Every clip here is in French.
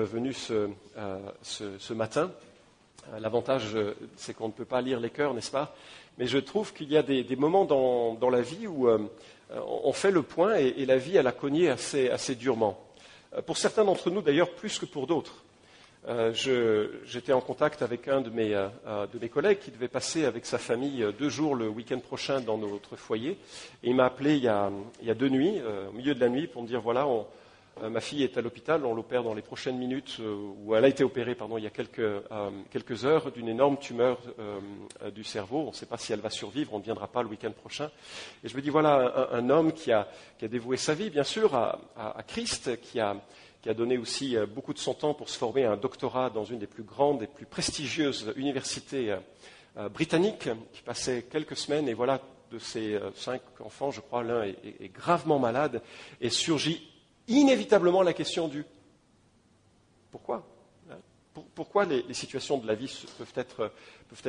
venu ce, ce, matin. L'avantage, c'est qu'on ne peut pas lire les cœurs, n'est-ce pas? Mais je trouve qu'il y a des, moments dans, la vie où on fait le point et, la vie, elle a cogné assez, durement. Pour certains d'entre nous, d'ailleurs, plus que pour d'autres. J'étais en contact avec un de mes, collègues qui devait passer avec sa famille deux jours le week-end prochain dans notre foyer. Et il m'a appelé il y, a, il y, a, deux nuits, au milieu de la nuit, pour me dire voilà, on, euh, ma fille est à l'hôpital, on l'opère dans les prochaines minutes, euh, ou elle a été opérée, pardon, il y a quelques, euh, heures d'une énorme tumeur du cerveau. On ne sait pas si elle va survivre, on ne viendra pas le week-end prochain. Et je me dis, voilà un, homme qui a, dévoué sa vie, bien sûr, à, Christ, qui a, donné aussi beaucoup de son temps pour se former à un doctorat dans une des plus grandes et plus prestigieuses universités britanniques, qui passait quelques semaines, et voilà, de ses cinq enfants, je crois, l'un est, gravement malade et surgit inévitablement la question du pourquoi. Pourquoi les, situations de la vie peuvent être,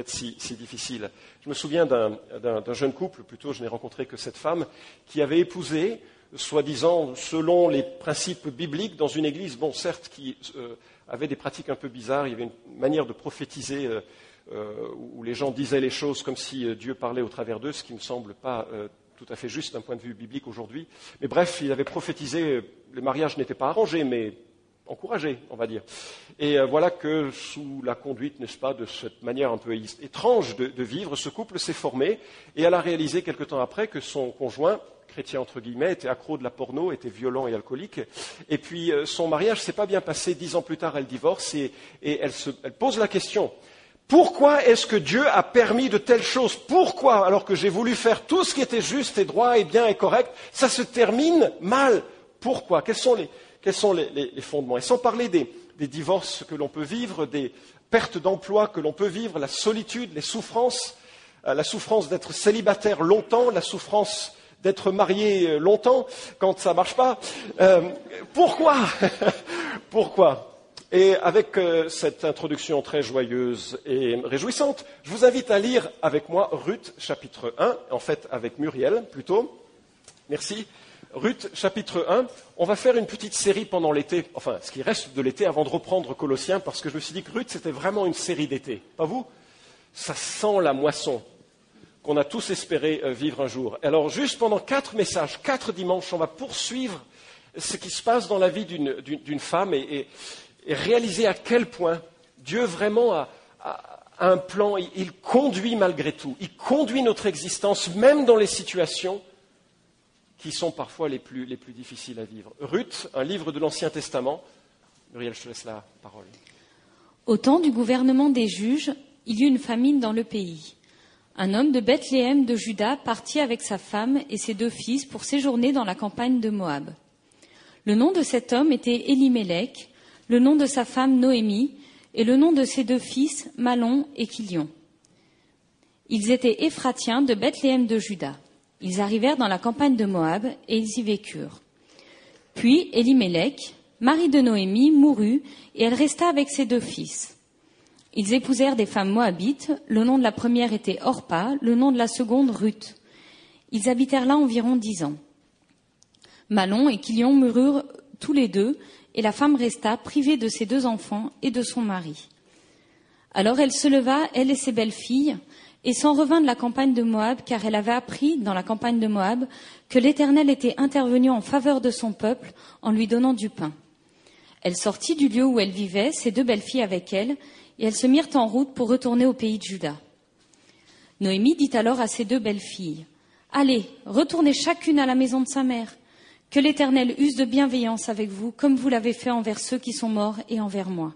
si, difficiles. Je me souviens d'un jeune couple, plutôt je n'ai rencontré que cette femme, qui avait épousé, soi-disant selon les principes bibliques, dans une église, bon certes, qui euh, avait des pratiques un peu bizarres, il y avait une manière de prophétiser euh, euh, où les gens disaient les choses comme si Dieu parlait au travers d'eux, ce qui ne me semble pas tout à fait juste d'un point de vue biblique aujourd'hui. Mais bref, il avait prophétisé, le mariage n'était pas arrangé, mais encouragé, on va dire. Et euh, voilà que sous la conduite, n'est-ce pas, de cette manière un peu étrange de, vivre, ce couple s'est formé et elle a réalisé quelque temps après que son conjoint, chrétien entre guillemets, était accro de la porno, était violent et alcoolique. Et puis euh, son mariage s'est pas bien passé. Dix ans plus tard, elle divorce et, elle, elle pose la question pourquoi est-ce que Dieu a permis de telles choses? Pourquoi, alors que j'ai voulu faire tout ce qui était juste et droit et bien et correct, ça se termine mal? Pourquoi? Quels sont les, fondements? Et sans parler des, divorces que l'on peut vivre, des pertes d'emploi que l'on peut vivre, la solitude, les souffrances, euh, la souffrance d'être célibataire longtemps, la souffrance d'être marié euh, longtemps quand ça ne marche pas. Euh, pourquoi? Pourquoi? Et avec euh, cette introduction très joyeuse et réjouissante, je vous invite à lire avec moi Ruth chapitre 1, en fait avec Muriel plutôt. Merci. Ruth chapitre 1. On va faire une petite série pendant l'été, enfin ce qui reste de l'été avant de reprendre Colossiens, parce que je me suis dit que Ruth c'était vraiment une série d'été. Pas vous? Ça sent la moisson qu'on a tous espéré euh, vivre un jour. Alors juste pendant quatre messages, quatre dimanches, on va poursuivre ce qui se passe dans la vie d'une femme et, et réaliser à quel point Dieu vraiment a, un plan, il, conduit malgré tout, il conduit notre existence, même dans les situations qui sont parfois les plus, les plus difficiles à vivre. Ruth, un livre de l'Ancien Testament. Muriel, je te laisse la parole. Au temps du gouvernement des juges, il y eut une famine dans le pays. Un homme de Bethléem de Juda partit avec sa femme et ses deux fils pour séjourner dans la campagne de Moab. Le nom de cet homme était Élimélec, le nom de sa femme Noémie et le nom de ses deux fils Malon et Kilion. Ils étaient Éphratiens de Bethléem de Juda. Ils arrivèrent dans la campagne de Moab et ils y vécurent. Puis Élimélec, mari de Noémie, mourut et elle resta avec ses deux fils. Ils épousèrent des femmes moabites. Le nom de la première était Orpa, le nom de la seconde Ruth. Ils habitèrent là environ dix ans. Malon et Kilion moururent tous les deux et la femme resta privée de ses deux enfants et de son mari. Alors elle se leva, elle et ses belles filles, et s'en revint de la campagne de Moab, car elle avait appris dans la campagne de Moab que l'Éternel était intervenu en faveur de son peuple en lui donnant du pain. Elle sortit du lieu où elle vivait, ses deux belles filles avec elle, et elles se mirent en route pour retourner au pays de Juda. Noémie dit alors à ses deux belles filles, Allez, retournez chacune à la maison de sa mère. Que l'Éternel use de bienveillance avec vous, comme vous l'avez fait envers ceux qui sont morts et envers moi.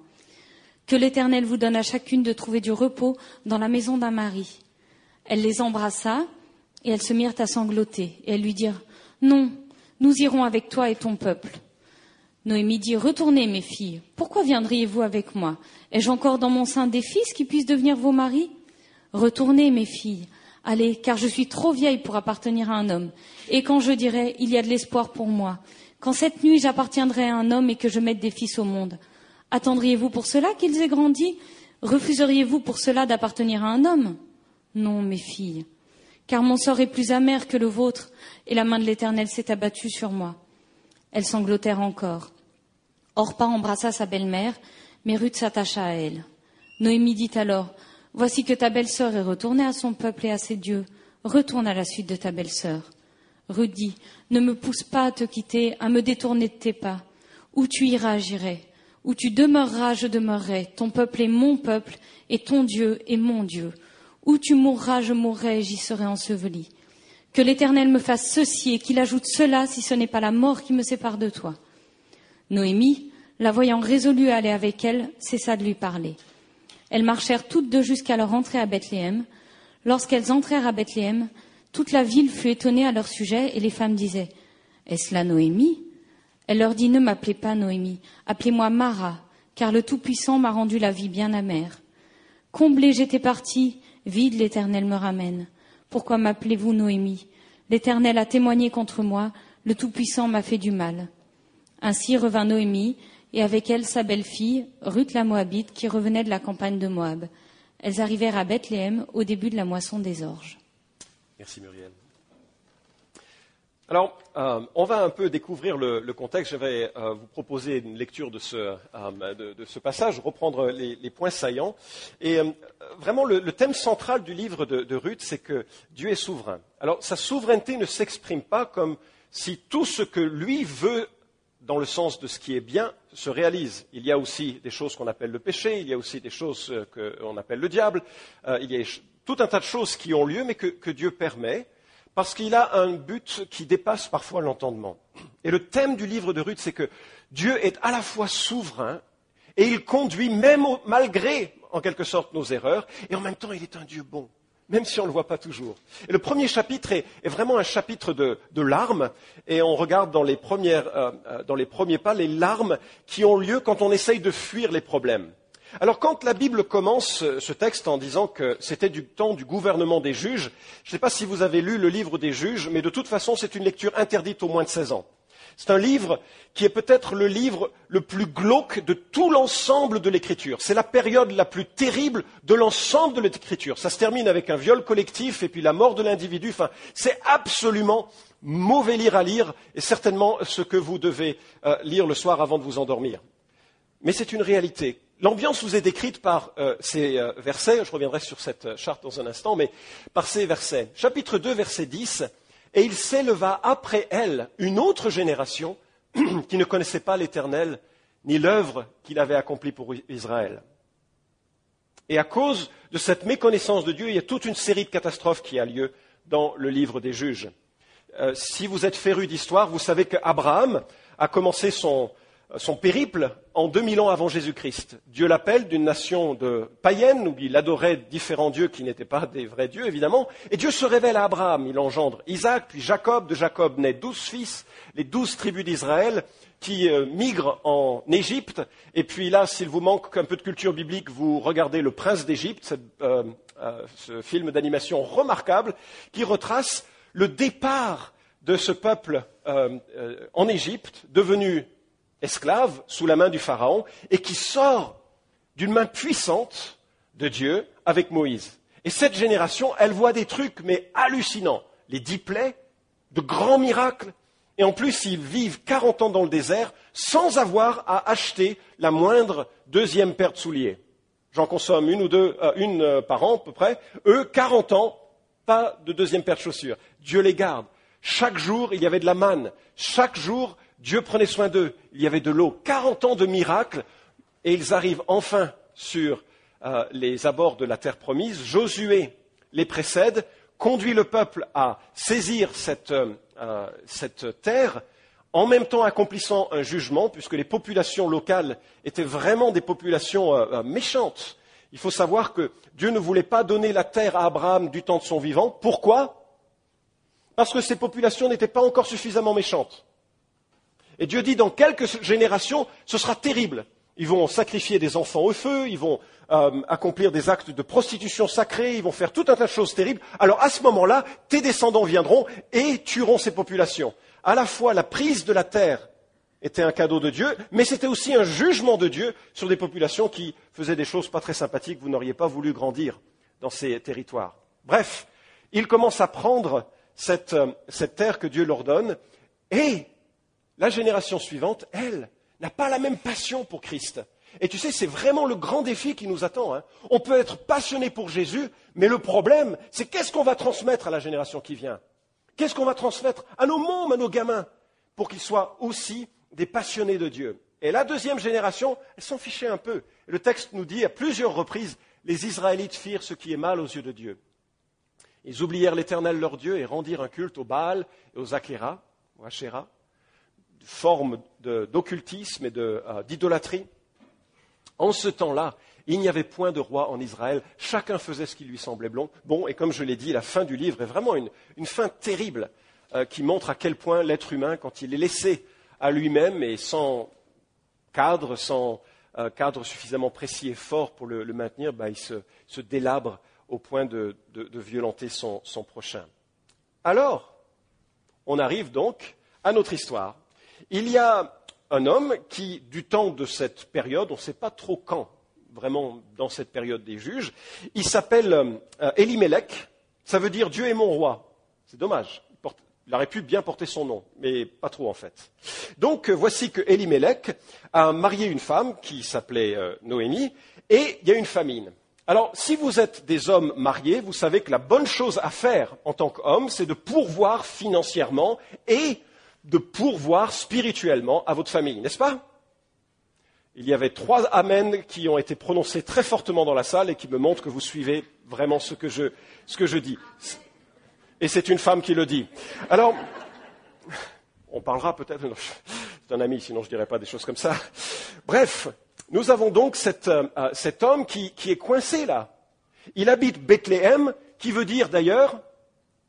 Que l'Éternel vous donne à chacune de trouver du repos dans la maison d'un mari. Elle les embrassa, et elles se mirent à sangloter, et elles lui dirent Non, nous irons avec toi et ton peuple. Noémie dit Retournez, mes filles, pourquoi viendriez-vous avec moi? Ai-je encore dans mon sein des fils qui puissent devenir vos maris? Retournez, mes filles, Allez, car je suis trop vieille pour appartenir à un homme. Et quand je dirai, il y a de l'espoir pour moi, quand cette nuit j'appartiendrai à un homme et que je mette des fils au monde, attendriez-vous pour cela qu'ils aient grandi? Refuseriez-vous pour cela d'appartenir à un homme? Non, mes filles, car mon sort est plus amer que le vôtre, et la main de l'Éternel s'est abattue sur moi. Elles sanglotèrent encore. Orpa embrassa sa belle-mère, mais Ruth s'attacha à elle. Noémie dit alors, Voici que ta belle-sœur est retournée à son peuple et à ses dieux. Retourne à la suite de ta belle-sœur. Dit, Ne me pousse pas à te quitter, à me détourner de tes pas. Où tu iras, j'irai. Où tu demeureras, je demeurerai. Ton peuple est mon peuple, et ton Dieu est mon Dieu. Où tu mourras, je mourrai, et j'y serai enseveli. Que l'Éternel me fasse ceci et qu'il ajoute cela si ce n'est pas la mort qui me sépare de toi. Noémie, la voyant résolue à aller avec elle, cessa de lui parler. Elles marchèrent toutes deux jusqu'à leur entrée à Bethléem. Lorsqu'elles entrèrent à Bethléem, toute la ville fut étonnée à leur sujet et les femmes disaient Est-ce là Noémie? Elle leur dit Ne m'appelez pas Noémie, appelez-moi Mara, car le Tout-Puissant m'a rendu la vie bien amère. Comblée j'étais partie, vide l'Éternel me ramène. Pourquoi m'appelez-vous Noémie? L'Éternel a témoigné contre moi, le Tout-Puissant m'a fait du mal. Ainsi revint Noémie, et avec elle sa belle-fille, Ruth la Moabite, qui revenait de la campagne de Moab. Elles arrivèrent à Bethléem au début de la moisson des orges. Merci Muriel. Alors, euh, on va un peu découvrir le, contexte. Je vais euh, vous proposer une lecture de ce, euh, passage, reprendre les, points saillants. Et vraiment, le, thème central du livre de, de Ruth, c'est que Dieu est souverain. Alors, sa souveraineté ne s'exprime pas comme si tout ce que lui veut dans le sens de ce qui est bien se réalise. Il y a aussi des choses qu'on appelle le péché, il y a aussi des choses qu'on appelle le diable, il y a tout un tas de choses qui ont lieu, mais que Dieu permet parce qu'il a un but qui dépasse parfois l'entendement. Et le thème du livre de Ruth, c'est que Dieu est à la fois souverain et il conduit même malgré, en quelque sorte, nos erreurs, et en même temps, il est un Dieu bon, même si on ne le voit pas toujours. Le premier chapitre est, vraiment un chapitre de, larmes, et on regarde dans les, euh, euh, dans les premiers pas les larmes qui ont lieu quand on essaye de fuir les problèmes. Alors quand la Bible commence ce texte en disant que c'était du temps du gouvernement des juges, je ne sais pas si vous avez lu le livre des juges, mais de toute façon c'est une lecture interdite aux moins de 16 ans. C'est un livre qui est peut-être le livre le plus glauque de tout l'ensemble de l'écriture. C'est la période la plus terrible de l'ensemble de l'écriture. Ça se termine avec un viol collectif et puis la mort de l'individu. Enfin, c'est absolument mauvais lire à lire et certainement ce que vous devez euh, lire le soir avant de vous endormir. Mais c'est une réalité L'ambiance vous est décrite par euh, ces euh, versets, je reviendrai sur cette charte dans un instant, mais par ces versets. Chapitre 2, verset 10, Et il s'éleva après elle une autre génération qui ne connaissait pas l'Éternel, ni l'œuvre qu'il avait accomplie pour Israël. Et à cause de cette méconnaissance de Dieu, il y a toute une série de catastrophes qui a lieu dans le livre des juges. si vous êtes féru d'histoire, vous savez qu'Abraham a commencé son, son périple en 2000 ans avant Jésus-Christ. Dieu l'appelle d'une nation de païenne où il adorait différents dieux qui n'étaient pas des vrais dieux, évidemment. Et Dieu se révèle à Abraham. Il engendre Isaac, puis Jacob. De Jacob naît douze fils, les douze tribus d'Israël qui euh, migrent en Égypte. Et puis là, s'il vous manque un peu de culture biblique, vous regardez Le Prince d'Égypte, euh, euh, ce film d'animation remarquable qui retrace le départ de ce peuple en Égypte, devenu esclave sous la main du Pharaon et qui sort d'une main puissante de Dieu avec Moïse. Et cette génération, elle voit des trucs, mais hallucinants. Les dix plaies, de grands miracles, et en plus, ils vivent 40 ans dans le désert sans avoir à acheter la moindre deuxième paire de souliers. J'en consomme une ou deux, euh, une euh, par an à peu près. Eux, 40 ans, pas de deuxième paire de chaussures. Dieu les garde. Chaque jour, il y avait de la manne. Chaque jour, Dieu prenait soin d'eux. Il y avait de l'eau. 40 ans de miracles et ils arrivent enfin sur euh, les abords de la terre promise. Josué les précède, conduit le peuple à saisir euh, euh, cette terre, en même temps accomplissant un jugement, puisque les populations locales étaient vraiment des populations méchantes. Il faut savoir que Dieu ne voulait pas donner la terre à Abraham du temps de son vivant. Pourquoi? Parce que ces populations n'étaient pas encore suffisamment méchantes. Et Dieu dit, dans quelques générations, ce sera terrible. Ils vont sacrifier des enfants au feu, ils vont euh, accomplir des actes de prostitution sacrée, ils vont faire tout un tas de choses terribles. Alors à ce moment-là, tes descendants viendront et tueront ces populations. À la fois, la prise de la terre était un cadeau de Dieu, mais c'était aussi un jugement de Dieu sur des populations qui faisaient des choses pas très sympathiques. Vous n'auriez pas voulu grandir dans ces territoires. Bref, ils commencent à prendre cette, euh, cette terre que Dieu leur donne et la génération suivante, elle, n'a pas la même passion pour Christ. Et tu sais, c'est vraiment le grand défi qui nous attend. Hein. On peut être passionné pour Jésus, mais le problème, c'est qu'est-ce qu'on va transmettre à la génération qui vient? Qu'est-ce qu'on va transmettre à nos mômes, à nos gamins, pour qu'ils soient aussi des passionnés de Dieu? Et la deuxième génération, elle s'en fichait un peu. Le texte nous dit à plusieurs reprises, les Israélites firent ce qui est mal aux yeux de Dieu. Ils oublièrent l'Éternel leur Dieu et rendirent un culte aux Baal et aux Achéra, aux Achéra, forme d'occultisme et euh, d'idolâtrie. En ce temps-là, il n'y avait point de roi en Israël, chacun faisait ce qui lui semblait bon. Bon, et comme je l'ai dit, la fin du livre est vraiment une, fin terrible euh, qui montre à quel point l'être humain, quand il est laissé à lui-même et sans cadre, sans euh, cadre suffisamment précis et fort pour le, maintenir, bah, il se, délabre au point de, violenter son prochain. Alors, on arrive donc à notre histoire. Il y a un homme qui, du temps de cette période, on ne sait pas trop quand, vraiment dans cette période des juges, il s'appelle euh, Elimelech, ça veut dire Dieu est mon roi. C'est dommage. Il aurait pu bien porter son nom, mais pas trop en fait. Donc euh, voici que Elimelech a marié une femme qui s'appelait euh, Noémie, et il y a une famine. Alors, si vous êtes des hommes mariés, vous savez que la bonne chose à faire en tant qu'homme, c'est de pourvoir financièrement et de pourvoir spirituellement à votre famille, n'est-ce pas? Il y avait trois Amen qui ont été prononcés très fortement dans la salle et qui me montrent que vous suivez vraiment ce que je, ce que je dis. Et c'est une femme qui le dit. Alors, on parlera peut-être, c'est un ami, sinon je ne dirais pas des choses comme ça. Bref, nous avons donc euh, cet homme qui est coincé là. Il habite Bethléem, qui veut dire d'ailleurs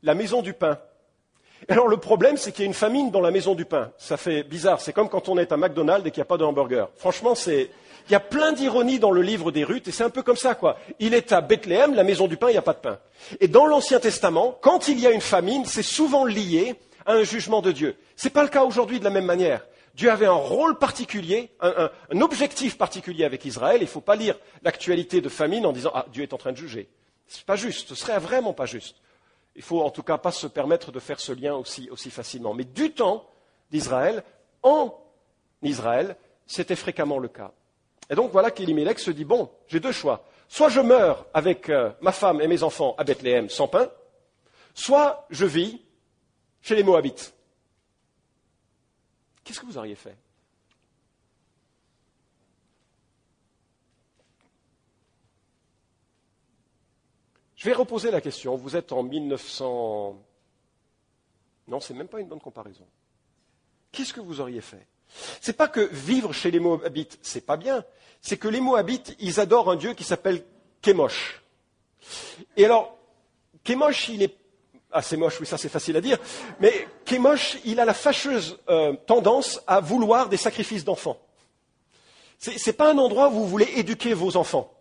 la maison du pain. Alors le problème, c'est qu'il y a une famine dans la maison du pain. Ça fait bizarre. C'est comme quand on est à McDonald's et qu'il n'y a pas de hamburger. Franchement, il y a plein d'ironie dans le livre des Ruth et c'est un peu comme ça, quoi. Il est à Bethléem, la maison du pain, il n'y a pas de pain. Et dans l'Ancien Testament, quand il y a une famine, c'est souvent lié à un jugement de Dieu. Ce n'est pas le cas aujourd'hui de la même manière. Dieu avait un rôle particulier, un, objectif particulier avec Israël. Il ne faut pas lire l'actualité de famine en disant Ah, Dieu est en train de juger. Ce n'est pas juste, ce serait vraiment pas juste. Il faut en tout cas pas se permettre de faire ce lien aussi, facilement. Mais du temps d'Israël, en Israël, c'était fréquemment le cas. Et donc voilà qu'Elimelech se dit, bon, j'ai deux choix. Soit je meurs avec euh, ma femme et mes enfants à Bethléem sans pain, soit je vis chez les Moabites. Qu'est-ce que vous auriez fait? Je vais reposer la question. Vous êtes en 1900. Non, c'est même pas une bonne comparaison. Qu'est-ce que vous auriez fait? C'est pas que vivre chez les Moabites, c'est pas bien. C'est que les Moabites, ils adorent un dieu qui s'appelle Kémosh. Et alors, Kémosh, il est ah, c'est moche, oui, ça c'est facile à dire. Mais Kémosh, il a la fâcheuse euh, tendance à vouloir des sacrifices d'enfants. Ce n'est pas un endroit où vous voulez éduquer vos enfants.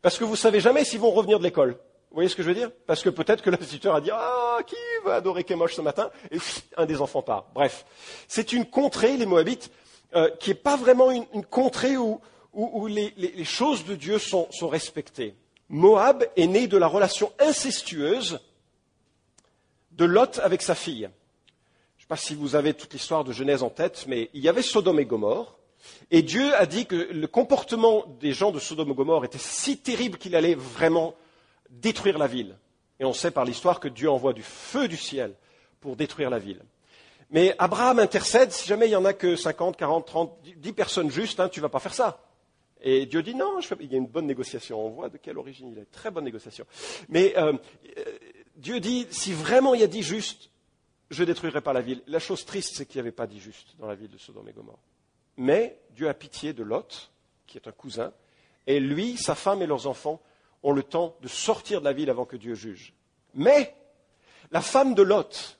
Parce que vous ne savez jamais s'ils vont revenir de l'école. Vous voyez ce que je veux dire? Parce que peut-être que l'instituteur a dit Ah, qui va adorer Kémosh ce matin? Et un des enfants part. Bref, c'est une contrée, les Moabites, euh, qui n'est pas vraiment une, contrée où, les, choses de Dieu sont, respectées. Moab est né de la relation incestueuse de Lot avec sa fille. Je ne sais pas si vous avez toute l'histoire de Genèse en tête, mais il y avait Sodome et Gomorre. Et Dieu a dit que le comportement des gens de Sodome et Gomorre était si terrible qu'il allait vraiment détruire la ville. Et on sait par l'histoire que Dieu envoie du feu du ciel pour détruire la ville. Mais Abraham intercède, si jamais il n'y en a que 50, 40, 30, 10 personnes justes, hein, tu ne vas pas faire ça. Et Dieu dit non, il y a une bonne négociation. On voit de quelle origine il est. Très bonne négociation. Mais euh, euh, Dieu dit, si vraiment il y a dix justes, je ne détruirai pas la ville. La chose triste, c'est qu'il n'y avait pas dix justes dans la ville de Sodome et Gomorre. Mais Dieu a pitié de Lot, qui est un cousin, et lui, sa femme et leurs enfants ont le temps de sortir de la ville avant que Dieu juge. Mais la femme de Lot,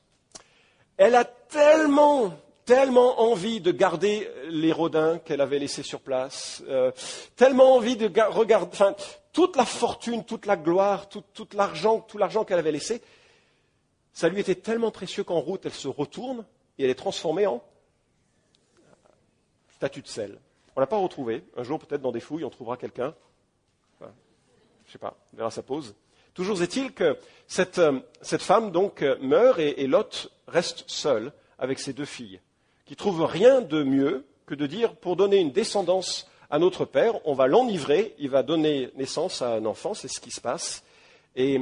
elle a tellement, tellement envie de garder les rodins qu'elle avait laissés sur place, euh, tellement envie de regarder, enfin, toute la fortune, toute la gloire, tout, l'argent, qu'elle avait laissé, ça lui était tellement précieux qu'en route, elle se retourne et elle est transformée en statue de sel. On ne l'a pas retrouvé. Un jour, peut-être dans des fouilles, on trouvera quelqu'un je ne sais pas, on verra sa pause. Toujours est-il que cette, euh, femme donc euh, meurt et, Lot reste seul avec ses deux filles, qui trouvent rien de mieux que de dire, pour donner une descendance à notre père, on va l'enivrer, il va donner naissance à un enfant, c'est ce qui se passe, et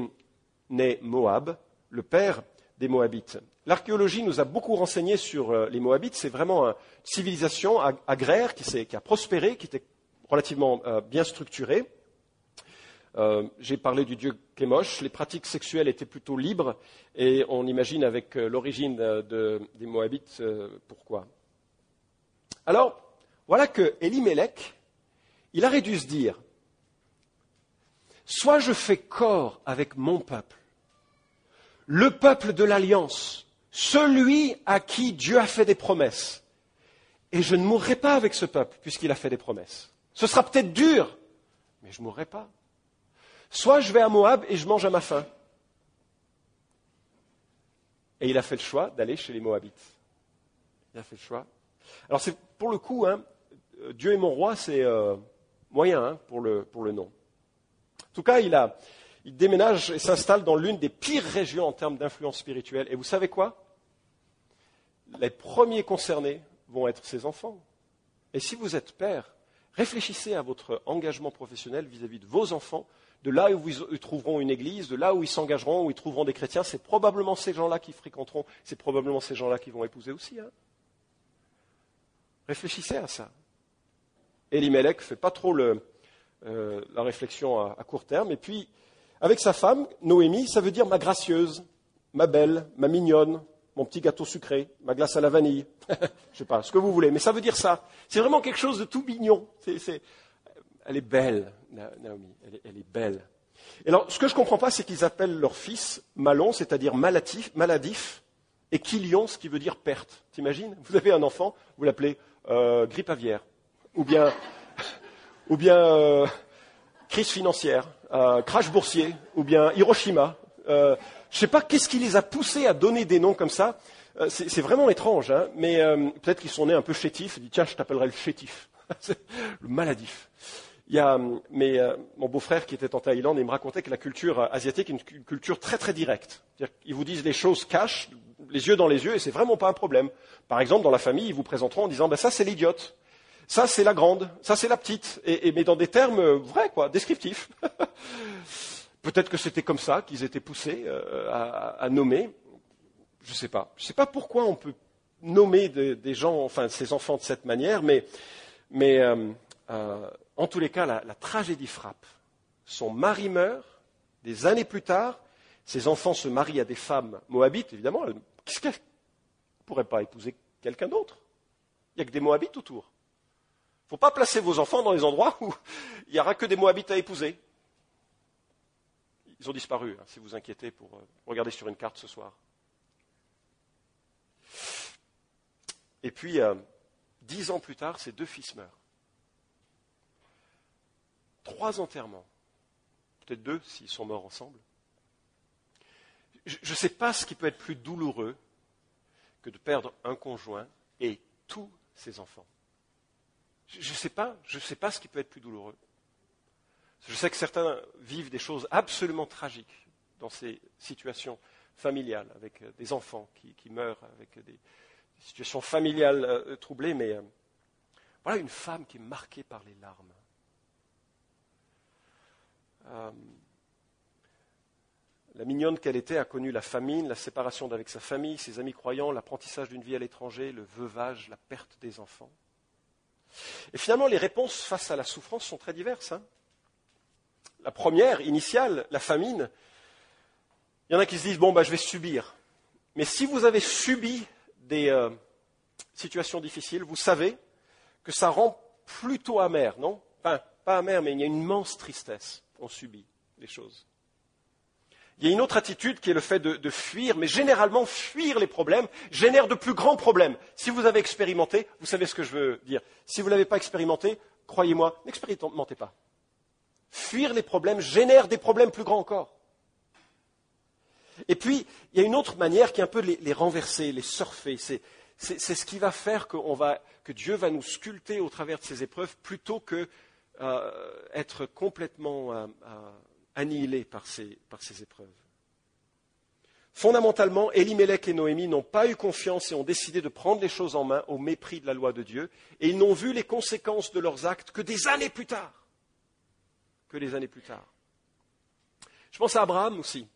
naît Moab, le père des Moabites. L'archéologie nous a beaucoup renseigné sur euh, les Moabites. C'est vraiment une civilisation agraire qui, a prospéré, qui était relativement bien structurée. Euh, j'ai parlé du dieu Kémosh. Les pratiques sexuelles étaient plutôt libres et on imagine avec l'origine des Moabites pourquoi. Alors, voilà que Elimelech, il aurait dû se dire soit je fais corps avec mon peuple, le peuple de l'alliance, celui à qui Dieu a fait des promesses. Et je ne mourrai pas avec ce peuple, puisqu'il a fait des promesses. Ce sera peut-être dur, mais je ne mourrai pas. Soit je vais à Moab et je mange à ma faim. Et il a fait le choix d'aller chez les Moabites. Il a fait le choix. Alors c'est pour le coup, hein, Dieu est mon roi, c'est euh, moyen hein, pour, le, pour le nom. En tout cas, il a, il déménage et s'installe dans l'une des pires régions en termes d'influence spirituelle. Et vous savez quoi? Les premiers concernés vont être ses enfants. Et si vous êtes père, réfléchissez à votre engagement professionnel vis-à-vis de vos enfants, de là où ils trouveront une église, de là où ils s'engageront, où ils trouveront des chrétiens. C'est probablement ces gens-là qui fréquenteront, c'est probablement ces gens-là qui vont épouser aussi. Hein. Réfléchissez à ça. Elimelech ne fait pas trop euh, la réflexion à, court terme. Et puis, avec sa femme, Noémie, ça veut dire ma gracieuse, ma belle, ma mignonne, mon petit gâteau sucré, ma glace à la vanille. Je ne sais pas, ce que vous voulez, mais ça veut dire ça. C'est vraiment quelque chose de tout mignon. Elle est belle, Naomi, elle est, belle. Et alors, ce que je ne comprends pas, c'est qu'ils appellent leur fils Malon, c'est-à-dire maladif, maladif, et Kilion, ce qui veut dire perte. T'imagines? Vous avez un enfant, vous l'appelez euh, grippe aviaire, ou bien, euh, crise financière, euh, crash boursier ou bien Hiroshima. Je ne sais pas qu'est-ce qui les a poussés à donner des noms comme ça? C'est vraiment étrange, hein, mais peut-être qu'ils sont nés un peu chétifs. Ils disent tiens, je t'appellerai le chétif, le maladif. Il y a mais, mon beau-frère qui était en Thaïlande et il me racontait que la culture asiatique est une culture très très directe. Ils vous disent les choses cash, les yeux dans les yeux, et c'est vraiment pas un problème. Par exemple, dans la famille, ils vous présenteront en disant ben, ça c'est l'idiote. Ça, c'est la grande, ça, c'est la petite, et, mais dans des termes vrais, quoi, descriptifs. Peut-être que c'était comme ça qu'ils étaient poussés euh, à, nommer. Je ne sais pas. Je ne sais pas pourquoi on peut nommer des gens, enfin, ces enfants de cette manière, mais, mais euh, euh, en tous les cas, la, tragédie frappe. Son mari meurt, des années plus tard, ses enfants se marient à des femmes moabites, évidemment. Qu'est-ce qu'elle ne pourrait pas épouser quelqu'un d'autre? Il n'y a que des moabites autour. Il ne faut pas placer vos enfants dans des endroits où il n'y aura que des Moabites à épouser. Ils ont disparu, hein, si vous inquiétez pour euh, regarder sur une carte ce soir. Et puis, euh, dix ans plus tard, ces deux fils meurent. Trois enterrements. Peut-être deux s'ils sont morts ensemble. Je ne sais pas ce qui peut être plus douloureux que de perdre un conjoint et tous ses enfants. Je ne sais pas, je sais pas ce qui peut être plus douloureux. Je sais que certains vivent des choses absolument tragiques dans ces situations familiales, avec euh, des enfants qui, meurent, avec des, situations familiales euh, troublées, mais euh, voilà une femme qui est marquée par les larmes. La mignonne qu'elle était a connu la famine, la séparation d'avec sa famille, ses amis croyants, l'apprentissage d'une vie à l'étranger, le veuvage, la perte des enfants. Et finalement, les réponses face à la souffrance sont très diverses. Hein. la première, initiale, la famine, il y en a qui se disent, bon, bah, je vais subir. Mais si vous avez subi des euh, situations difficiles, vous savez que ça rend plutôt amer, non? Enfin, pas amer, mais il y a une immense tristesse. On subit les choses. Il y a une autre attitude qui est le fait de, fuir, mais généralement, fuir les problèmes génère de plus grands problèmes. Si vous avez expérimenté, vous savez ce que je veux dire. Si vous ne l'avez pas expérimenté, croyez-moi, n'expérimentez pas. Fuir les problèmes génère des problèmes plus grands encore. Et puis, il y a une autre manière qui est un peu de les, renverser, les surfer. C'est, ce qui va faire que Dieu va nous sculpter au travers de ces épreuves plutôt que être complètement euh, euh, annihilé par ces, par ces épreuves. Fondamentalement, Elimelech et Noémie n'ont pas eu confiance et ont décidé de prendre les choses en main au mépris de la loi de Dieu, et ils n'ont vu les conséquences de leurs actes que des années plus tard. Que des années plus tard. Je pense à Abraham aussi,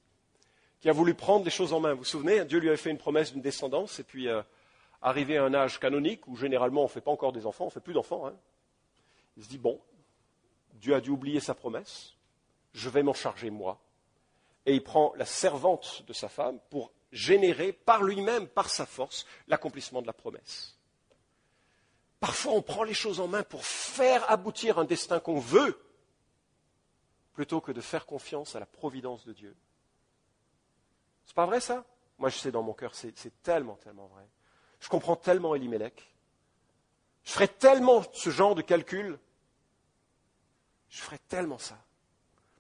qui a voulu prendre les choses en main. Vous vous souvenez, Dieu lui avait fait une promesse d'une descendance, et puis euh, arrivé à un âge canonique où généralement on ne fait pas encore des enfants, on ne fait plus d'enfants, hein, il se dit, bon, Dieu a dû oublier sa promesse, je vais m'en charger moi et il prend la servante de sa femme pour générer par lui-même, par sa force, l'accomplissement de la promesse. Parfois, on prend les choses en main pour faire aboutir un destin qu'on veut, plutôt que de faire confiance à la providence de Dieu. C'est pas vrai ça? Moi, je sais dans mon cœur, c'est tellement, tellement vrai. Je comprends tellement Elimelech. Je ferais tellement ce genre de calcul. Je ferais tellement ça.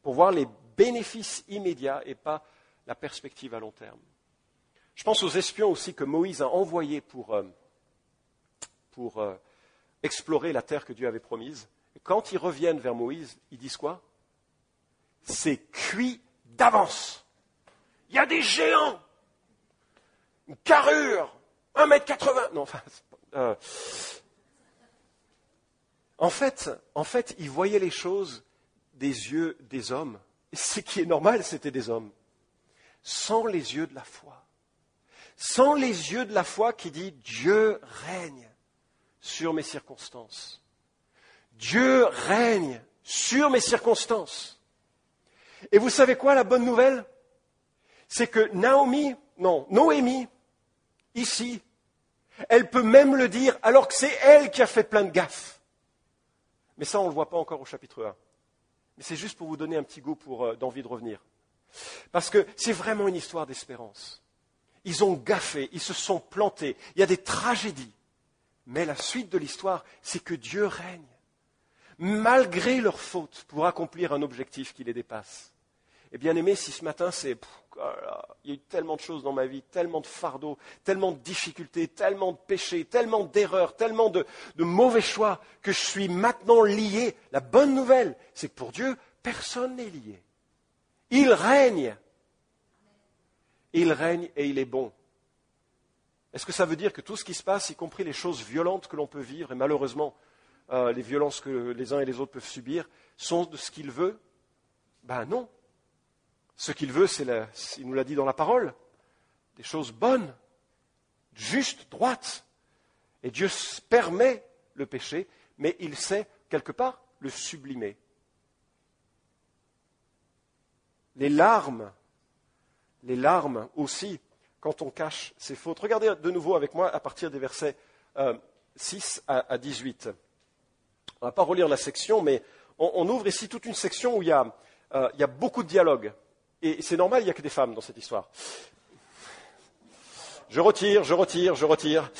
Pour voir les bénéfice immédiat et pas la perspective à long terme. Je pense aux espions aussi que Moïse a envoyés pour, euh, euh, explorer la terre que Dieu avait promise. Quand ils reviennent vers Moïse, ils disent quoi? C'est cuit d'avance. Il y a des géants, une carrure, 1m80. Non, enfin, euh, en fait, en fait, ils voyaient les choses des yeux des hommes ce qui est normal, c'était des hommes, sans les yeux de la foi. Sans les yeux de la foi qui dit Dieu règne sur mes circonstances. Dieu règne sur mes circonstances. Et vous savez quoi, la bonne nouvelle? C'est que Naomi, non, Noémie, ici, elle peut même le dire alors que c'est elle qui a fait plein de gaffes. Mais ça, on ne le voit pas encore au chapitre 1. Mais c'est juste pour vous donner un petit goût euh, d'envie de revenir. Parce que c'est vraiment une histoire d'espérance. Ils ont gaffé, ils se sont plantés, il y a des tragédies. Mais la suite de l'histoire, c'est que Dieu règne, malgré leurs fautes, pour accomplir un objectif qui les dépasse. Et bien aimé, si ce matin c'est oh il y a eu tellement de choses dans ma vie, tellement de fardeaux, tellement de difficultés, tellement de péchés, tellement d'erreurs, tellement de, de, mauvais choix que je suis maintenant lié. La bonne nouvelle, c'est que pour Dieu, personne n'est lié. Il règne. Il règne et il est bon. Est-ce que ça veut dire que tout ce qui se passe, y compris les choses violentes que l'on peut vivre, et malheureusement euh, les violences que les uns et les autres peuvent subir, sont de ce qu'il veut? Ben non. Ce qu'il veut, c'est, il nous l'a dit dans la parole, des choses bonnes, justes, droites. Et Dieu permet le péché, mais il sait quelque part le sublimer. Les larmes, les larmes aussi, quand on cache ses fautes. Regardez de nouveau avec moi à partir des versets 6 euh, à, 18. On ne va pas relire la section, mais on, ouvre ici toute une section où il y a, euh, il y a beaucoup de dialogues. Et c'est normal, il n'y a que des femmes dans cette histoire. Je retire, je retire, je retire.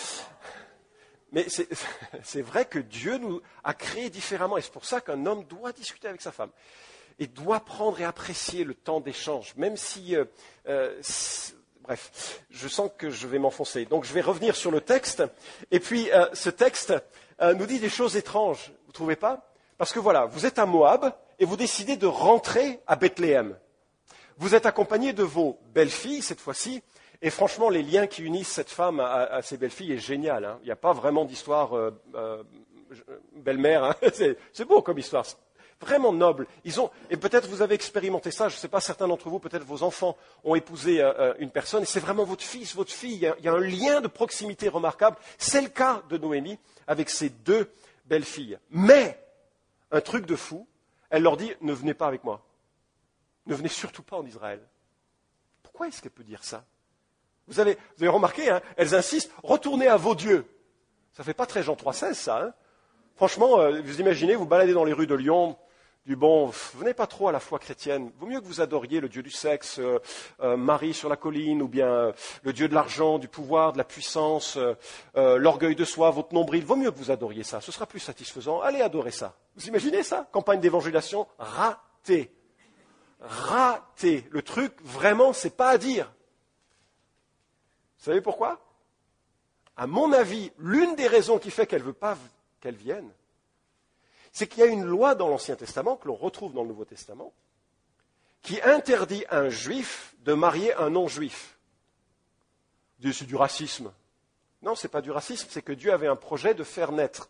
Mais c'est vrai que Dieu nous a créés différemment, et c'est pour ça qu'un homme doit discuter avec sa femme, et doit prendre et apprécier le temps d'échange, même si, euh, euh, bref, je sens que je vais m'enfoncer. Donc je vais revenir sur le texte, et puis euh, ce texte nous dit des choses étranges, vous ne trouvez pas? Parce que voilà, vous êtes à Moab, et vous décidez de rentrer à Bethléem. Vous êtes accompagné de vos belles-filles cette fois-ci, et franchement, les liens qui unissent cette femme à, ses belles-filles est génial. Hein. Il n'y a pas vraiment d'histoire euh, euh, belle-mère. Hein. C'est beau comme histoire, vraiment noble. Et peut-être vous avez expérimenté ça. Je ne sais pas, certains d'entre vous, peut-être vos enfants ont épousé euh, une personne, et c'est vraiment votre fils, votre fille. Il y, a, il y, a, un lien de proximité remarquable. C'est le cas de Noémie avec ses deux belles-filles. Mais un truc de fou, elle leur dit ne venez pas avec moi. Ne venez surtout pas en Israël. Pourquoi est-ce qu'elle peut dire ça? Vous avez, vous avez remarqué, hein, elles insistent, retournez à vos dieux. Ça ne fait pas très Jean 3,16 ça. Hein Franchement, euh, vous imaginez, vous baladez dans les rues de Lyon, du bon, venez pas trop à la foi chrétienne. Vaut mieux que vous adoriez le Dieu du sexe, euh, euh, Marie sur la colline, ou bien le Dieu de l'argent, du pouvoir, de la puissance, l'orgueil de soi, votre nombril. Vaut mieux que vous adoriez ça. Ce sera plus satisfaisant. Allez adorer ça. Vous imaginez ça? Campagne d'évangélisation ratée raté. Le truc, vraiment, c'est pas à dire. Vous savez pourquoi? À mon avis, l'une des raisons qui fait qu'elle ne veut pas qu'elle vienne, c'est qu'il y a une loi dans l'Ancien Testament, que l'on retrouve dans le Nouveau Testament, qui interdit à un juif de marier un non-juif. C'est du racisme. Non, ce n'est pas du racisme, c'est que Dieu avait un projet de faire naître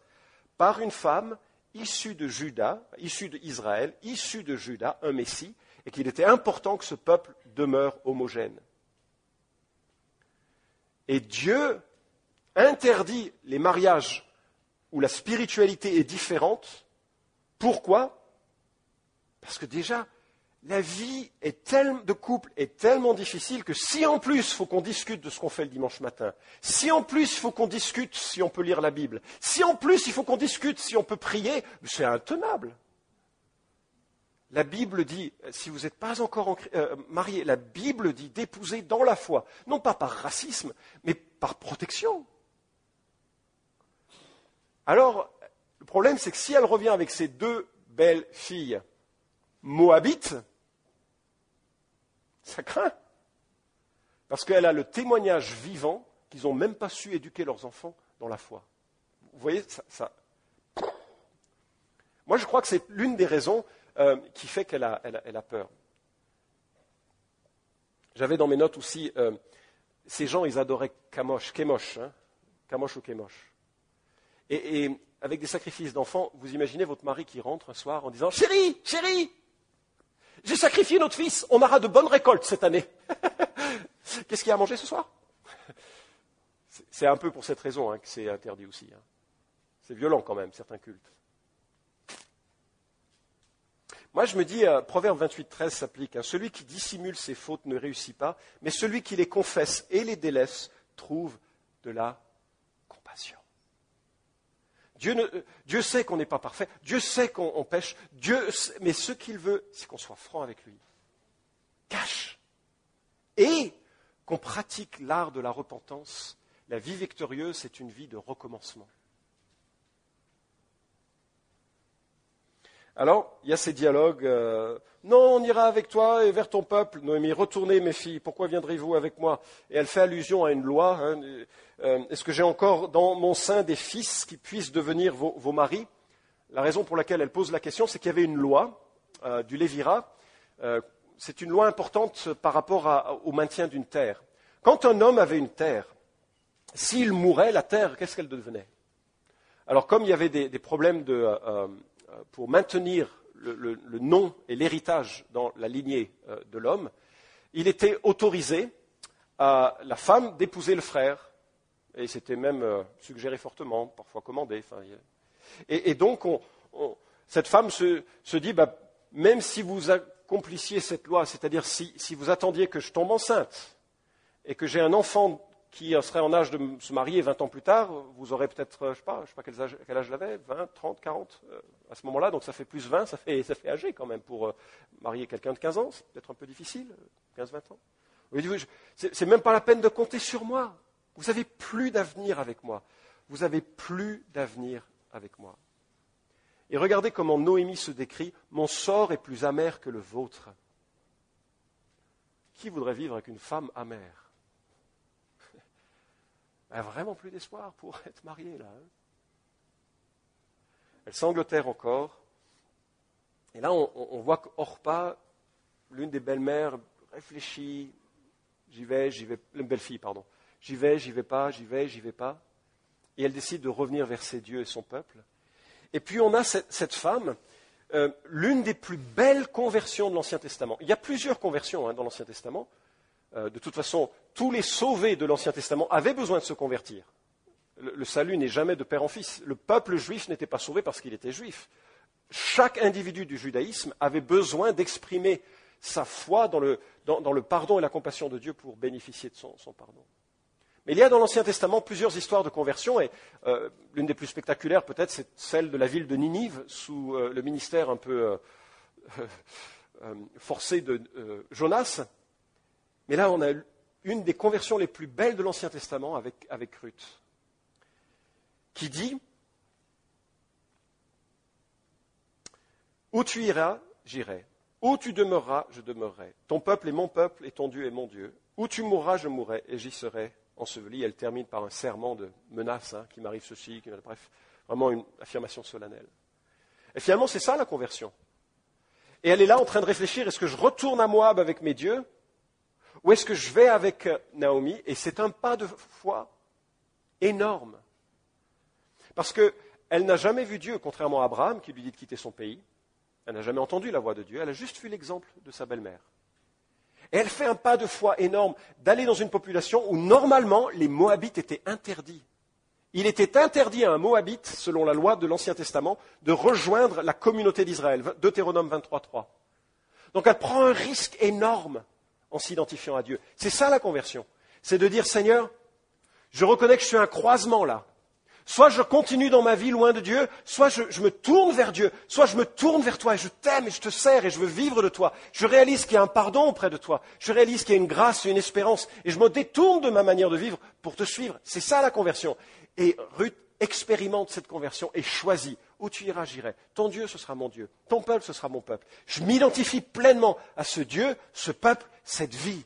par une femme issue de Juda, issue d'Israël, issue de Juda, un Messie, et qu'il était important que ce peuple demeure homogène. Et Dieu interdit les mariages où la spiritualité est différente. Pourquoi? Parce que déjà, la vie de couple est tellement difficile que si en plus il faut qu'on discute de ce qu'on fait le dimanche matin, si en plus il faut qu'on discute si on peut lire la Bible, si en plus il faut qu'on discute si on peut prier, c'est intenable. La Bible dit, si vous n'êtes pas encore euh, marié, la Bible dit d'épouser dans la foi, non pas par racisme, mais par protection. Alors, le problème, c'est que si elle revient avec ses deux belles filles moabites, ça craint. Parce qu'elle a le témoignage vivant qu'ils n'ont même pas su éduquer leurs enfants dans la foi. Vous voyez, ça. Moi, je crois que c'est l'une des raisons euh, qui fait qu'elle a, peur. J'avais dans mes notes aussi, euh, ces gens, ils adoraient Kamosh, Kemosh, hein, Kamosh ou Kemosh. Et, avec des sacrifices d'enfants, vous imaginez votre mari qui rentre un soir en disant Chérie, chérie, j'ai sacrifié notre fils, on aura de bonnes récoltes cette année. Qu'est-ce qu'il a à manger ce soir? C'est un peu pour cette raison hein, que c'est interdit aussi. Hein. C'est violent quand même, certains cultes. Moi, je me dis, euh, Proverbe 28, 13 s'applique. Hein. celui qui dissimule ses fautes ne réussit pas, mais celui qui les confesse et les délaisse trouve de la compassion. Dieu, euh, sait qu'on n'est pas parfait, Dieu sait qu'on pêche, Dieu, mais ce qu'il veut, c'est qu'on soit franc avec lui. Cache. Et qu'on pratique l'art de la repentance. La vie victorieuse, c'est une vie de recommencement. Alors, il y a ces dialogues. Euh, non, on ira avec toi et vers ton peuple. Noémie, retournez mes filles, pourquoi viendrez-vous avec moi? Et elle fait allusion à une loi. Hein, euh, est-ce que j'ai encore dans mon sein des fils qui puissent devenir vos, maris? La raison pour laquelle elle pose la question, c'est qu'il y avait une loi euh, du Lévira. c'est une loi importante par rapport au maintien d'une terre. Quand un homme avait une terre, s'il mourait, la terre, qu'est-ce qu'elle devenait? Alors, comme il y avait des problèmes de pour maintenir le, nom et l'héritage dans la lignée euh, de l'homme, il était autorisé à la femme d'épouser le frère, et c'était même euh, suggéré fortement, parfois commandé. et, donc, cette femme se, dit, bah, même si vous accomplissiez cette loi, c'est-à-dire si, vous attendiez que je tombe enceinte et que j'ai un enfant qui serait en âge de se marier 20 ans plus tard, vous aurez peut-être, je ne sais pas, sais pas quel âge, quel j'avais, 20, 30, 40, à ce moment-là, donc ça fait plus 20, ça fait, ça fait âgé quand même pour euh, marier quelqu'un de 15 ans, c'est peut-être un peu difficile, 15-20 ans. C'est même pas la peine de compter sur moi. Vous n'avez plus d'avenir avec moi. Vous n'avez plus d'avenir avec moi. Et regardez comment Noémie se décrit, mon sort est plus amer que le vôtre. Qui voudrait vivre avec une femme amère? Elle n'a vraiment plus d'espoir pour être mariée là. Hein. Elle s'angleterre encore. Et là, on, voit qu'Orpa, l'une des belles-mères, réfléchit. J'y vais, j'y vais. Une belle-fille, pardon. J'y vais, j'y vais pas, j'y vais, j'y vais pas. Et elle décide de revenir vers ses dieux et son peuple. Et puis on a cette, femme, euh, l'une des plus belles conversions de l'Ancien Testament. Il y a plusieurs conversions hein, dans l'Ancien Testament. Euh, de toute façon, tous les sauvés de l'Ancien Testament avaient besoin de se convertir. Le, salut n'est jamais de père en fils. Le peuple juif n'était pas sauvé parce qu'il était juif. Chaque individu du judaïsme avait besoin d'exprimer sa foi dans le, pardon et la compassion de Dieu pour bénéficier de son, pardon. Mais il y a dans l'Ancien Testament plusieurs histoires de conversion, et euh, l'une des plus spectaculaires peut-être, c'est celle de la ville de Ninive, sous euh, le ministère un peu forcé de Jonas, mais là, on a une des conversions les plus belles de l'Ancien Testament avec, avec Ruth, qui dit Où tu iras, j'irai. Où tu demeureras, je demeurerai. Ton peuple est mon peuple et ton Dieu est mon Dieu. Où tu mourras, je mourrai et j'y serai enseveli. Elle termine par un serment de menace hein, qui m'arrive ceci, qui, bref, vraiment une affirmation solennelle. Et finalement, c'est ça la conversion. Et elle est là en train de réfléchir est-ce que je retourne à Moab avec mes dieux Où est-ce que je vais avec euh, Naomi? Et c'est un pas de foi énorme. Parce qu'elle n'a jamais vu Dieu, contrairement à Abraham qui lui dit de quitter son pays. Elle n'a jamais entendu la voix de Dieu, elle a juste vu l'exemple de sa belle-mère. Et elle fait un pas de foi énorme d'aller dans une population où normalement les Moabites étaient interdits. Il était interdit à un Moabite, selon la loi de l'Ancien Testament, de rejoindre la communauté d'Israël. Deutéronome 23.3. Donc elle prend un risque énorme en s'identifiant à Dieu. C'est ça la conversion. C'est de dire, Seigneur, je reconnais que je suis un croisement là. Soit je continue dans ma vie loin de Dieu, soit je, me tourne vers Dieu, soit je me tourne vers toi et je t'aime et je te sers et je veux vivre de toi. Je réalise qu'il y a un pardon auprès de toi. Je réalise qu'il y a une grâce et une espérance et je me détourne de ma manière de vivre pour te suivre. C'est ça la conversion. Et Ruth expérimente cette conversion et choisit. Où tu iras, j'irai. Ton Dieu, ce sera mon Dieu. Ton peuple, ce sera mon peuple. Je m'identifie pleinement à ce Dieu, ce peuple, cette vie.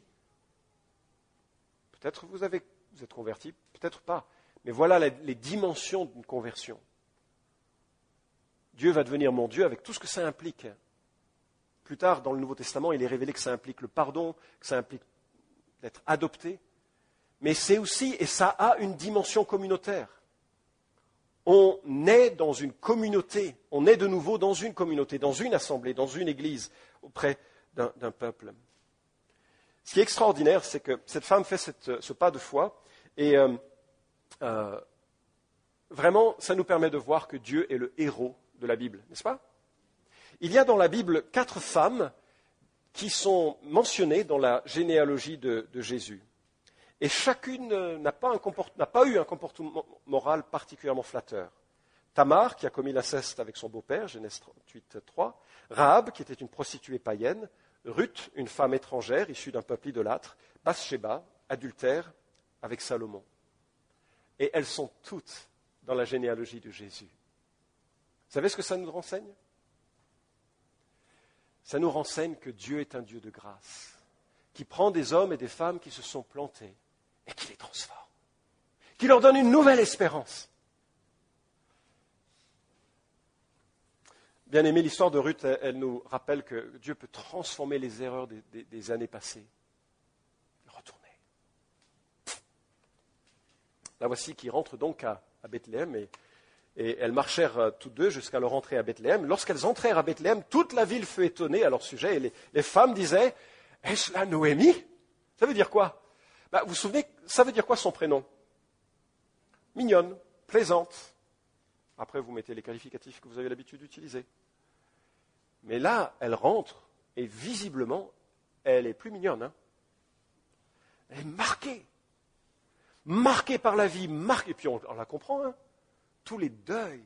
Peut-être vous, avez, vous êtes converti, peut-être pas. Mais voilà les dimensions d'une conversion. Dieu va devenir mon Dieu avec tout ce que ça implique. Plus tard, dans le Nouveau Testament, il est révélé que ça implique le pardon, que ça implique d'être adopté. Mais c'est aussi, et ça a une dimension communautaire. On est dans une communauté, on est de nouveau dans une communauté, dans une assemblée, dans une église, auprès d'un peuple. Ce qui est extraordinaire, c'est que cette femme fait ce pas de foi, et euh, euh, vraiment, ça nous permet de voir que Dieu est le héros de la Bible, n'est-ce pas? Il y a dans la Bible quatre femmes qui sont mentionnées dans la généalogie de, Jésus. Et chacune n'a pas, eu un comportement moral particulièrement flatteur. Tamar, qui a commis l'inceste avec son beau-père, Genèse 38, 3. Rahab, qui était une prostituée païenne. Ruth, une femme étrangère issue d'un peuple idolâtre. Bathsheba, adultère avec Salomon. Et elles sont toutes dans la généalogie de Jésus. Vous savez ce que ça nous renseigne? Ça nous renseigne que Dieu est un Dieu de grâce, qui prend des hommes et des femmes qui se sont plantés et qui les transforme, qui leur donne une nouvelle espérance. Bien aimé, l'histoire de Ruth, elle, nous rappelle que Dieu peut transformer les erreurs des années passées La voici qui rentre donc à, Bethléem et, elles marchèrent euh, toutes deux jusqu'à leur entrée à Bethléem. Lorsqu'elles entrèrent à Bethléem, toute la ville fut étonnée à leur sujet et les, femmes disaient Est-ce la Noémie? Ça veut dire quoi? Bah, Vous vous souvenez, ça veut dire quoi son prénom? Mignonne, plaisante. Après, vous mettez les qualificatifs que vous avez l'habitude d'utiliser. Mais là, elle rentre et visiblement, elle est plus mignonne. Hein. elle est marquée marqué par la vie, marqué, et puis on, la comprend, hein. tous les deuils,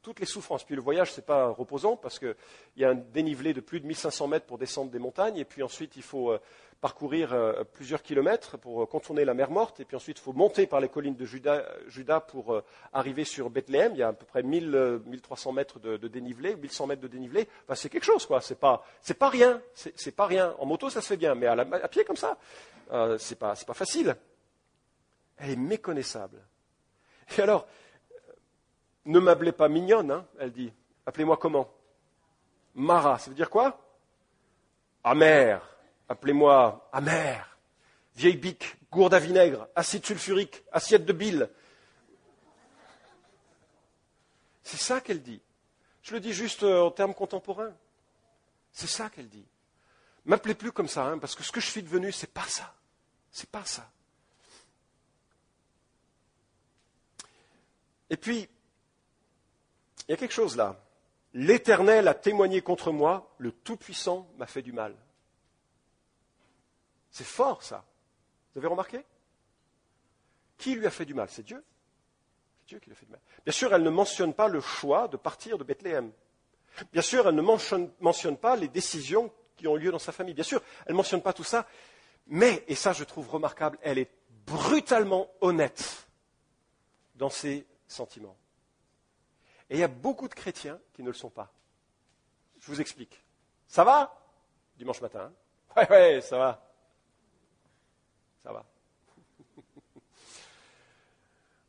toutes les souffrances. Puis le voyage, ce n'est pas reposant parce qu'il y a un dénivelé de plus de 1500 mètres pour descendre des montagnes, et puis ensuite il faut euh, parcourir euh, plusieurs kilomètres pour euh, contourner la mer morte, et puis ensuite il faut monter par les collines de Juda, pour arriver sur Bethléem. Il y a à peu près 1000, 1300 mètres de, dénivelé, 1100 mètres de dénivelé. C'est quelque chose, quoi. C'est pas, c'est pas rien. C'est, pas rien. En moto, ça se fait bien, mais à, pied comme ça, c'est pas, pas facile. Elle est méconnaissable. Et alors, ne m'appelez pas mignonne, hein, elle dit. Appelez-moi comment? Mara, ça veut dire quoi? Amère. Appelez-moi amère. Vieille bique, gourde à vinaigre, acide sulfurique, assiette de bile. C'est ça qu'elle dit. Je le dis juste euh, en termes contemporains. C'est ça qu'elle dit. M'appelez plus comme ça, hein, parce que ce que je suis devenu, c'est pas ça. C'est pas ça. Et puis, il y a quelque chose là. L'Éternel a témoigné contre moi, le Tout-Puissant m'a fait du mal. C'est fort ça. Vous avez remarqué? Qui lui a fait du mal? C'est Dieu. C'est Dieu qui lui a fait du mal. Bien sûr, elle ne mentionne pas le choix de partir de Bethléem. Bien sûr, elle ne mentionne, pas les décisions qui ont lieu dans sa famille. Bien sûr, elle ne mentionne pas tout ça. Mais, et ça je trouve remarquable, elle est brutalement honnête dans ses sentiments. Et il y a beaucoup de chrétiens qui ne le sont pas. Je vous explique. Ça va? Dimanche matin. Hein? ouais, ça va. Ça va.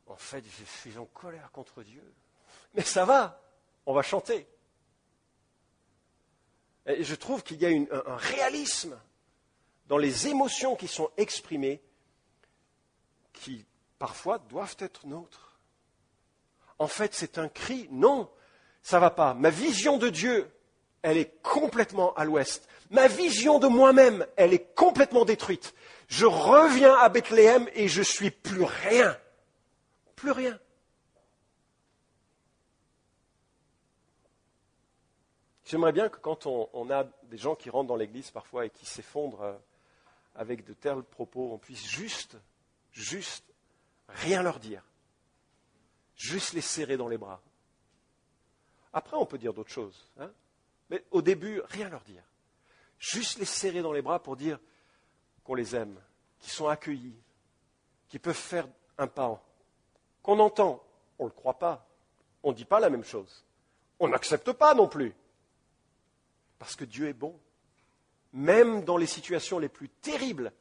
en fait, je suis en colère contre Dieu. Mais ça va. On va chanter. Et je trouve qu'il y a un réalisme dans les émotions qui sont exprimées, qui parfois doivent être nôtres. En fait, c'est un cri, non, ça va pas. Ma vision de Dieu, elle est complètement à l'ouest. Ma vision de moi-même, elle est complètement détruite. Je reviens à Bethléem et je suis plus rien. Plus rien. J'aimerais bien que quand on, a des gens qui rentrent dans l'église parfois et qui s'effondrent euh, avec de tels propos, on puisse juste, juste rien leur dire. Juste les serrer dans les bras. Après, on peut dire d'autres choses. Hein. mais au début, rien leur dire. Juste les serrer dans les bras pour dire qu'on les aime, qu'ils sont accueillis, qu'ils peuvent faire un pas, qu'on entend. On ne le croit pas. On ne dit pas la même chose. On n'accepte pas non plus. Parce que Dieu est bon. Même dans les situations les plus terribles.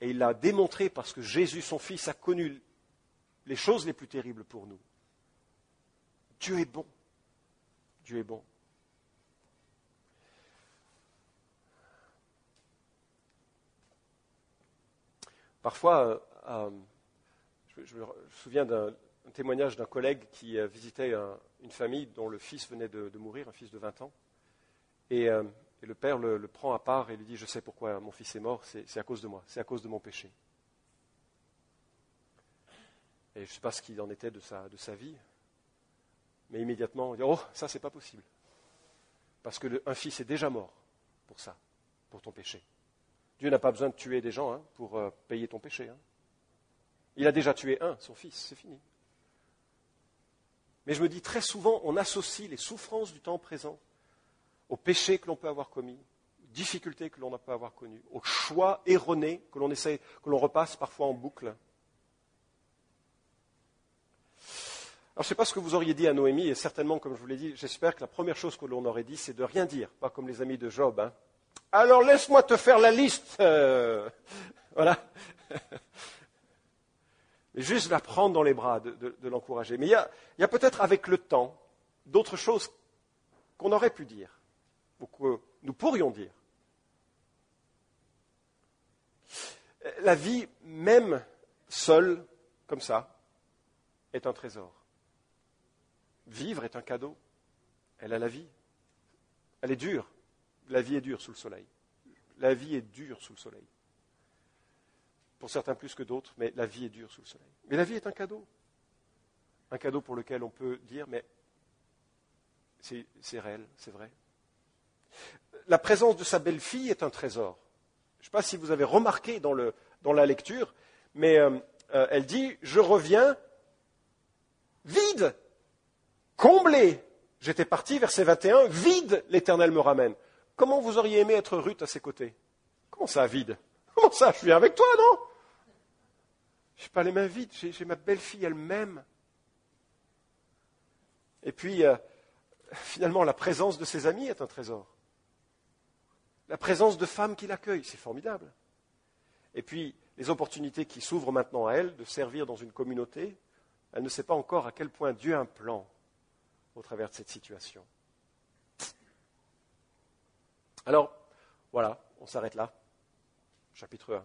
Et il l'a démontré parce que Jésus, son Fils, a connu les choses les plus terribles pour nous. Dieu est bon. Dieu est bon. Parfois, euh, euh, je, me souviens d'un témoignage d'un collègue qui euh, visitait une famille dont le fils venait de, mourir, un fils de 20 ans. Et, le père le, prend à part et lui dit, je sais pourquoi mon fils est mort, c'est à cause de moi, c'est à cause de mon péché. Et je ne sais pas ce qu'il en était de sa, de sa vie, mais immédiatement, on dit, oh, ça c'est pas possible. Parce qu'un fils est déjà mort pour ça, pour ton péché. Dieu n'a pas besoin de tuer des gens hein, pour euh, payer ton péché. Hein. Il a déjà tué un, son fils, c'est fini. Mais je me dis très souvent, on associe les souffrances du temps présent aux péchés que l'on peut avoir commis, aux difficultés que l'on peut avoir connues, aux choix erronés que l'on essaie, que l'on repasse parfois en boucle. Alors, je ne sais pas ce que vous auriez dit à Noémie, et certainement, comme je vous l'ai dit, j'espère que la première chose que l'on aurait dit, c'est de rien dire, pas comme les amis de Job. Hein. Alors, laisse-moi te faire la liste. Euh, voilà. Juste la prendre dans les bras, de, l'encourager. Mais il y a peut-être avec le temps d'autres choses qu'on aurait pu dire ou que nous pourrions dire. La vie, même seule, comme ça, est un trésor. Vivre est un cadeau. Elle a la vie. Elle est dure. La vie est dure sous le soleil. La vie est dure sous le soleil. Pour certains plus que d'autres, mais la vie est dure sous le soleil. Mais la vie est un cadeau. Un cadeau pour lequel on peut dire, mais c'est réel, c'est vrai la présence de sa belle-fille est un trésor. Je ne sais pas si vous avez remarqué dans, la lecture, mais euh, euh, elle dit Je reviens vide, comblé. J'étais parti, verset 21, vide, l'Éternel me ramène. Comment vous auriez aimé être Ruth à ses côtés? Comment ça, vide? Comment ça, je suis avec toi, non? Je n'ai pas les mains vides, j'ai ma belle-fille elle-même. Et puis, euh, finalement, la présence de ses amis est un trésor. La présence de femmes qui l'accueillent, c'est formidable. Et puis, les opportunités qui s'ouvrent maintenant à elle de servir dans une communauté, elle ne sait pas encore à quel point Dieu a un plan au travers de cette situation. Alors, voilà, on s'arrête là. Chapitre 1.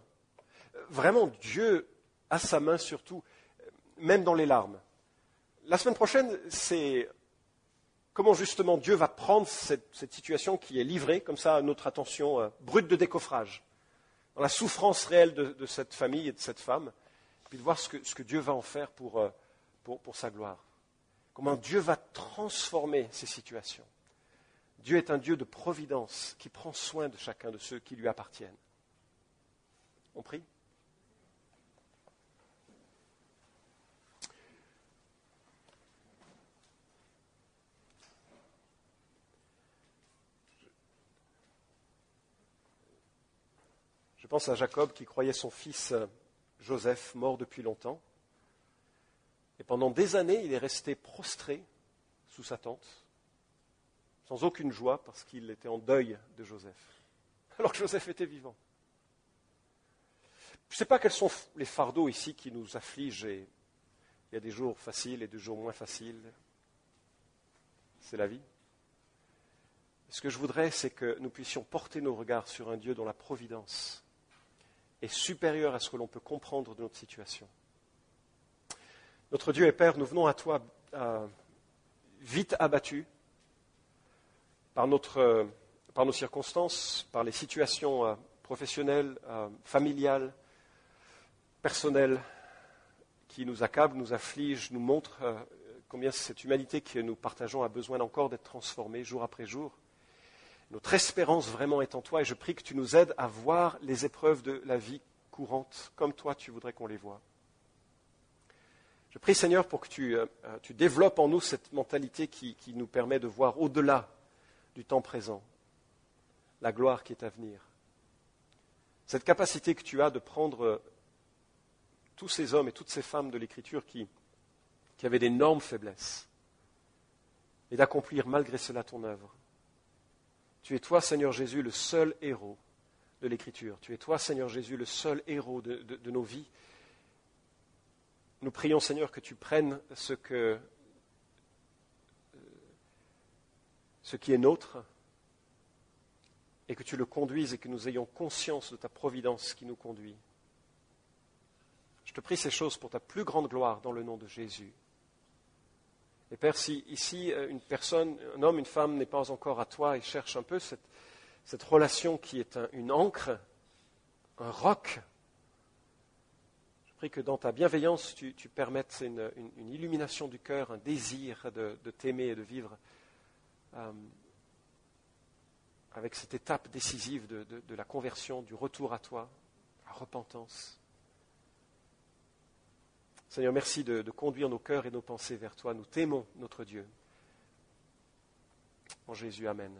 Vraiment, Dieu a sa main sur tout, même dans les larmes. La semaine prochaine, c'est comment justement Dieu va prendre cette, situation qui est livrée comme ça à notre attention euh, brute de décoffrage, dans la souffrance réelle de, cette famille et de cette femme, puis de voir ce que, Dieu va en faire euh, pour, pour sa gloire. Comment Dieu va transformer ces situations. Dieu est un Dieu de providence qui prend soin de chacun de ceux qui lui appartiennent. On prie Je pense à Jacob qui croyait son fils euh, Joseph mort depuis longtemps. Et pendant des années, il est resté prostré sous sa tente, sans aucune joie, parce qu'il était en deuil de Joseph, alors que Joseph était vivant. Je ne sais pas quels sont les fardeaux ici qui nous affligent. il y a des jours faciles et des jours moins faciles. C'est la vie. Ce que je voudrais, c'est que nous puissions porter nos regards sur un Dieu dont la providence est supérieure à ce que l'on peut comprendre de notre situation. Notre Dieu et Père, nous venons à toi vite abattus par, notre, par, nos circonstances, par les situations euh, professionnelles, euh, familiales, personnelles, qui nous accablent, nous affligent, nous montrent combien cette humanité que nous partageons a besoin encore d'être transformée jour après jour. Notre espérance vraiment est en toi et je prie que tu nous aides à voir les épreuves de la vie courante comme toi tu voudrais qu'on les voie. Je prie Seigneur pour que tu, euh, développes en nous cette mentalité qui, qui nous permet de voir au-delà du temps présent la gloire qui est à venir. Cette capacité que tu as de prendre tous ces hommes et toutes ces femmes de l'Écriture qui, qui avaient d'énormes faiblesses et d'accomplir malgré cela ton œuvre. Tu es toi, Seigneur Jésus, le seul héros de l'Écriture. Tu es toi, Seigneur Jésus, le seul héros de, nos vies. Nous prions, Seigneur, que tu prennes ce, que, ce qui est nôtre et que tu le conduises et que nous ayons conscience de ta providence qui nous conduit. Je te prie ces choses pour ta plus grande gloire dans le nom de Jésus. Et Père, si ici euh, une personne, un homme, une femme n'est pas encore à toi et cherche un peu cette, relation qui est une encre, un roc, je prie que dans ta bienveillance, tu, permettes une, illumination du cœur, un désir de, t'aimer et de vivre euh, avec cette étape décisive de la conversion, du retour à toi, la repentance. Seigneur, merci de, conduire nos cœurs et nos pensées vers toi. Nous t'aimons, notre Dieu. En Jésus, Amen.